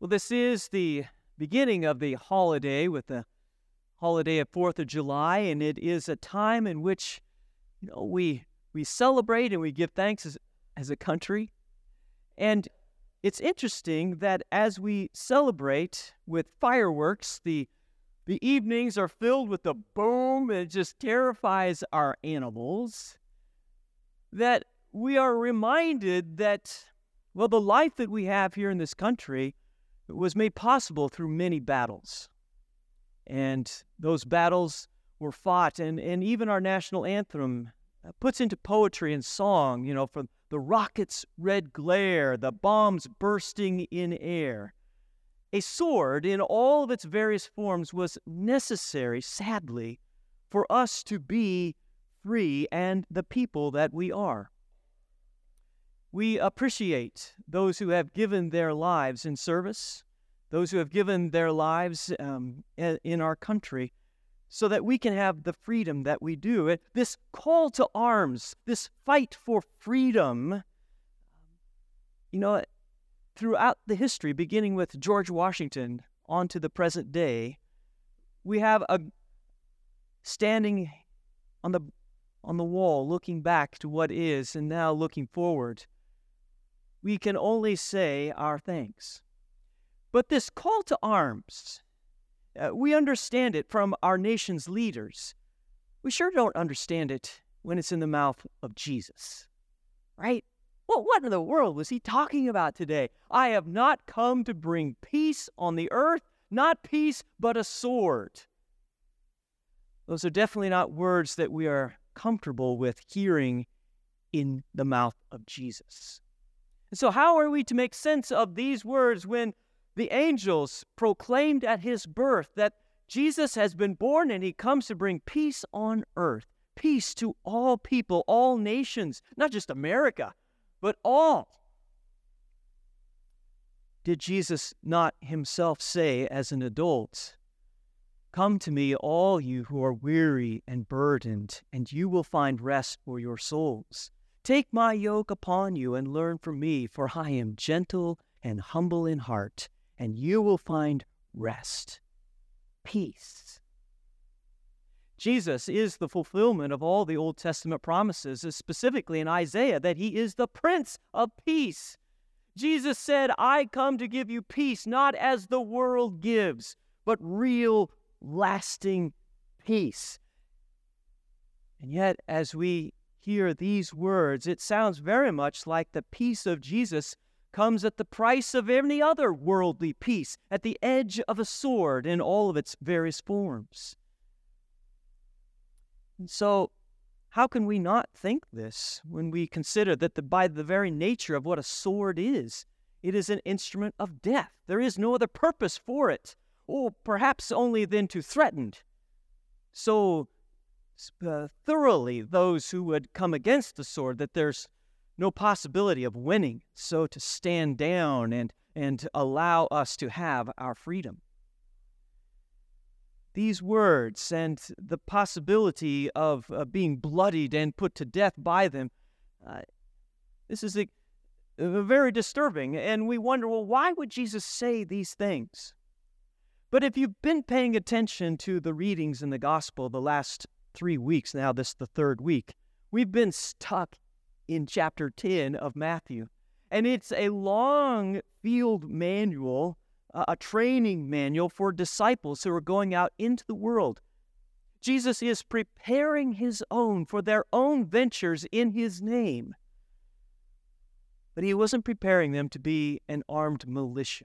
Well, this is the beginning of the holiday with the holiday of 4th of July, and it is a time in which, you know, we we celebrate and we give thanks as, as a country. And it's interesting that as we celebrate with fireworks, the the evenings are filled with the boom, and it just terrifies our animals. That we are reminded that, well, the life that we have here in this country was made possible through many battles. And those battles were fought, and, and even our national anthem uh, puts into poetry and song, you know, from the rocket's red glare, the bombs bursting in air. A sword in all of its various forms was necessary, sadly, for us to be free and the people that we are. We appreciate those who have given their lives in service, those who have given their lives um, in our country, so that we can have the freedom that we do. This call to arms, this fight for freedom, you know, throughout the history, beginning with George Washington on to the present day, we have a standing on the on the wall looking back to what is and now looking forward. We can only say our thanks. But this call to arms, uh, we understand it from our nation's leaders. We sure don't understand it when it's in the mouth of Jesus, right? Well, what in the world was he talking about today? I have not come to bring peace on the earth, not peace, but a sword. Those are definitely not words that we are comfortable with hearing in the mouth of Jesus. And so, how are we to make sense of these words when the angels proclaimed at his birth that Jesus has been born and he comes to bring peace on earth, peace to all people, all nations, not just America, but all. Did Jesus not himself say as an adult, Come to me, all you who are weary and burdened, and you will find rest for your souls. Take my yoke upon you and learn from me, for I am gentle and humble in heart, and you will find rest, peace. Jesus is the fulfillment of all the Old Testament promises, specifically in Isaiah, that he is the Prince of Peace. Jesus said, I come to give you peace, not as the world gives, but real, lasting peace. And yet, as we hear these words, it sounds very much like the peace of Jesus comes at the price of any other worldly peace, at the edge of a sword in all of its various forms. And so, how can we not think this when we consider that the, by the very nature of what a sword is, it is an instrument of death? There is no other purpose for it, or perhaps only then to threaten so uh, thoroughly those who would come against the sword that there's no possibility of winning. So to stand down and, and allow us to have our freedom these words and the possibility of uh, being bloodied and put to death by them, uh, this is a, a very disturbing. And we wonder, well, why would Jesus say these things? But if you've been paying attention to the readings in the gospel the last three weeks, now this is the third week, we've been stuck in chapter 10 of Matthew. And it's a long field manual uh, a training manual for disciples who are going out into the world. Jesus is preparing his own for their own ventures in his name. But he wasn't preparing them to be an armed militia.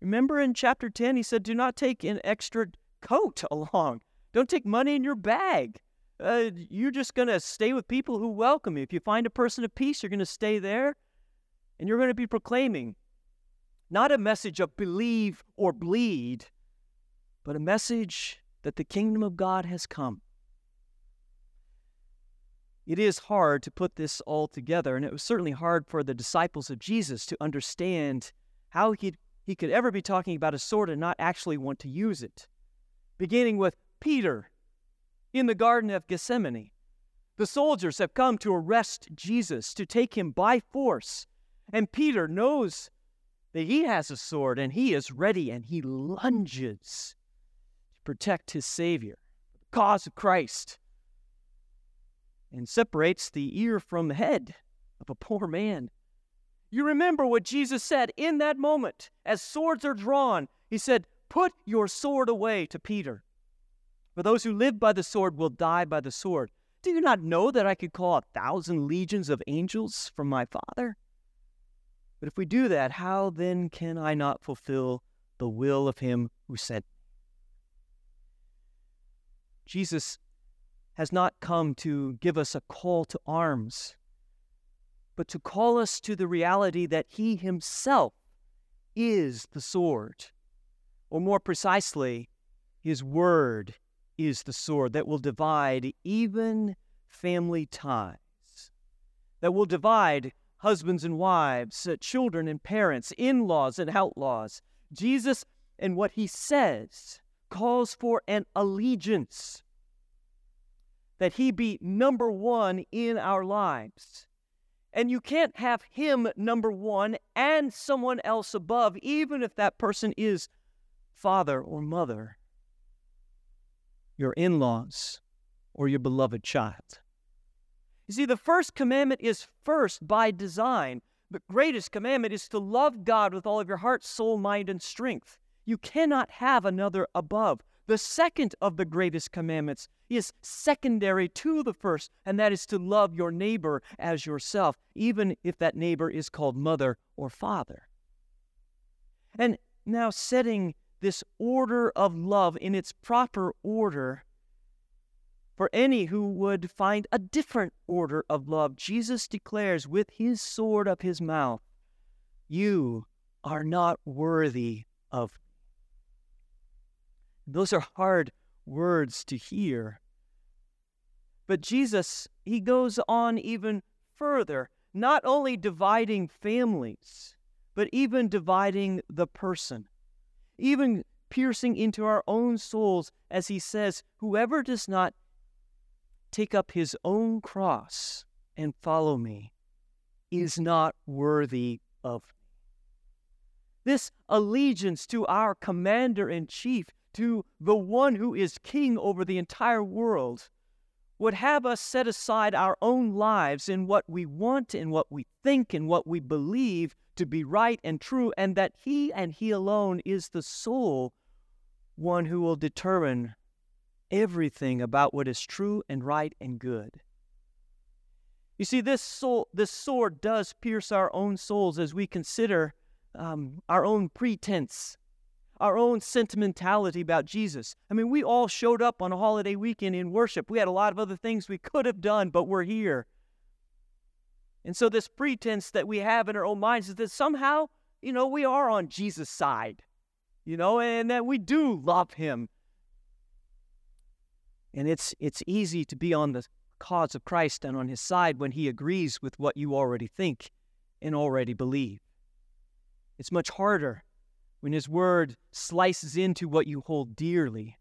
Remember in chapter 10, he said, Do not take an extra coat along. Don't take money in your bag. Uh, you're just going to stay with people who welcome you. If you find a person of peace, you're going to stay there and you're going to be proclaiming not a message of believe or bleed, but a message that the kingdom of God has come. It is hard to put this all together, and it was certainly hard for the disciples of Jesus to understand how he he could ever be talking about a sword and not actually want to use it. Beginning with Peter in the Garden of Gethsemane. The soldiers have come to arrest Jesus, to take him by force. And Peter knows that he has a sword and he is ready and he lunges to protect his Savior, the cause of Christ, and separates the ear from the head of a poor man. You remember what Jesus said in that moment as swords are drawn. He said, Put your sword away to Peter. For those who live by the sword will die by the sword. Do you not know that I could call a thousand legions of angels from my Father? But if we do that, how then can I not fulfill the will of him who sent me? Jesus has not come to give us a call to arms, but to call us to the reality that he himself is the sword. Or more precisely, his word is the sword that will divide even family ties, that will divide husbands and wives, uh, children and parents, in laws and outlaws. Jesus and what he says calls for an allegiance, that he be number one in our lives. And you can't have him number one and someone else above, even if that person is father or mother, your in laws, or your beloved child. You see, the first commandment is first by design. The greatest commandment is to love God with all of your heart, soul, mind, and strength. You cannot have another above. The second of the greatest commandments is secondary to the first, and that is to love your neighbor as yourself, even if that neighbor is called mother or father. And now, setting this order of love in its proper order, for any who would find a different order of love, Jesus declares with his sword of his mouth, You are not worthy of. Those are hard words to hear. But Jesus, he goes on even further, not only dividing families, but even dividing the person, even piercing into our own souls as he says, Whoever does not take up his own cross and follow me is not worthy of me. This allegiance to our commander in chief, to the one who is king over the entire world, would have us set aside our own lives in what we want and what we think and what we believe to be right and true, and that He and He alone is the sole one who will determine everything about what is true and right and good. You see, this, soul, this sword does pierce our own souls as we consider um, our own pretense, our own sentimentality about Jesus. I mean, we all showed up on a holiday weekend in worship. We had a lot of other things we could have done, but we're here. And so, this pretense that we have in our own minds is that somehow, you know, we are on Jesus' side, you know, and that we do love him and it's, it's easy to be on the cause of Christ and on his side when he agrees with what you already think and already believe. It's much harder when his word slices into what you hold dearly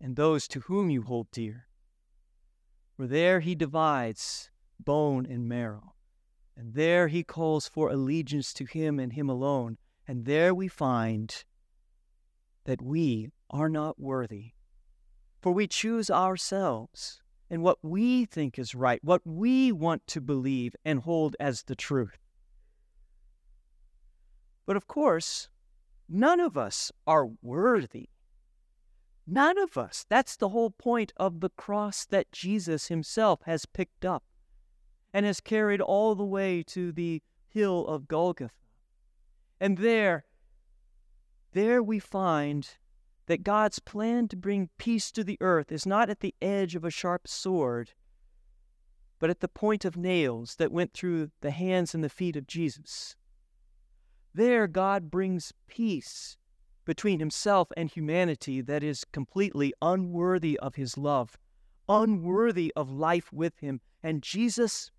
and those to whom you hold dear. For there he divides bone and marrow, and there he calls for allegiance to him and him alone, and there we find that we are not worthy for we choose ourselves and what we think is right, what we want to believe and hold as the truth. But of course, none of us are worthy. None of us. That's the whole point of the cross that Jesus himself has picked up and has carried all the way to the hill of Golgotha. And there, there we find that God's plan to bring peace to the earth is not at the edge of a sharp sword, but at the point of nails that went through the hands and the feet of Jesus. There, God brings peace between himself and humanity that is completely unworthy of his love, unworthy of life with him. And Jesus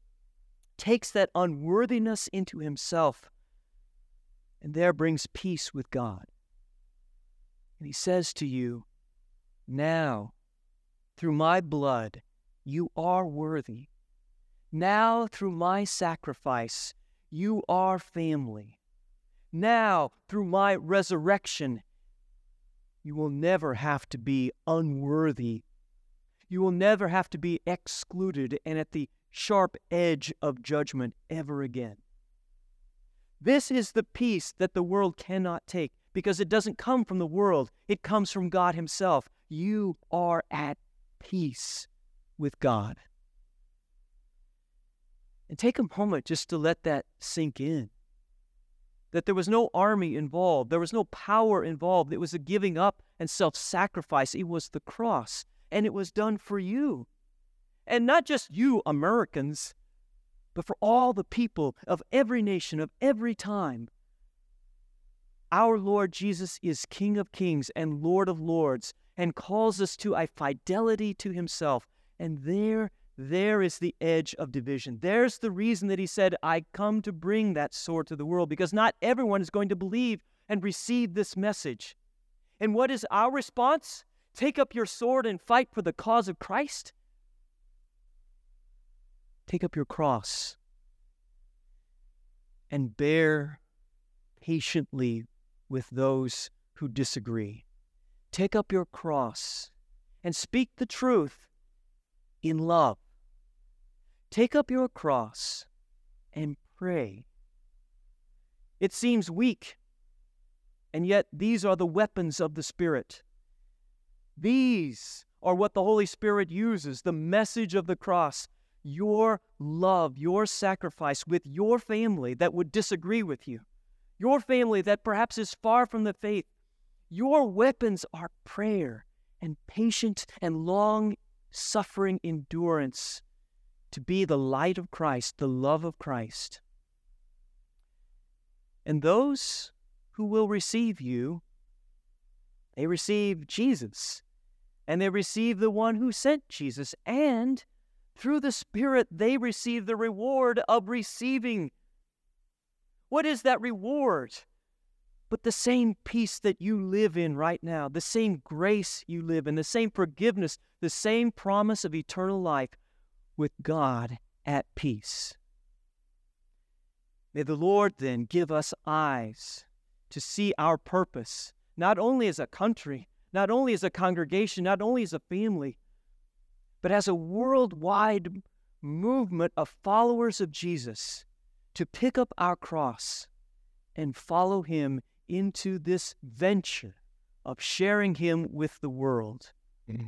takes that unworthiness into himself and there brings peace with God. And he says to you, Now, through my blood, you are worthy. Now, through my sacrifice, you are family. Now through my resurrection, you will never have to be unworthy. You will never have to be excluded and at the sharp edge of judgment ever again. This is the peace that the world cannot take because it doesn't come from the world, it comes from God Himself. You are at peace with God. And take a moment just to let that sink in. That there was no army involved, there was no power involved. It was a giving up and self sacrifice. It was the cross, and it was done for you. And not just you, Americans, but for all the people of every nation, of every time. Our Lord Jesus is King of kings and Lord of lords and calls us to a fidelity to himself. And there, there is the edge of division. There's the reason that he said, I come to bring that sword to the world, because not everyone is going to believe and receive this message. And what is our response? Take up your sword and fight for the cause of Christ? Take up your cross and bear patiently with those who disagree. Take up your cross and speak the truth in love. Take up your cross and pray. It seems weak, and yet these are the weapons of the Spirit. These are what the Holy Spirit uses the message of the cross your love, your sacrifice with your family that would disagree with you, your family that perhaps is far from the faith. Your weapons are prayer and patient and long suffering endurance to be the light of Christ, the love of Christ. And those who will receive you, they receive Jesus, and they receive the one who sent Jesus, and through the Spirit, they receive the reward of receiving. What is that reward? But the same peace that you live in right now, the same grace you live in, the same forgiveness, the same promise of eternal life with God at peace. May the Lord then give us eyes to see our purpose, not only as a country, not only as a congregation, not only as a family, but as a worldwide movement of followers of Jesus to pick up our cross and follow him into this venture of sharing him with the world. Mm-hmm.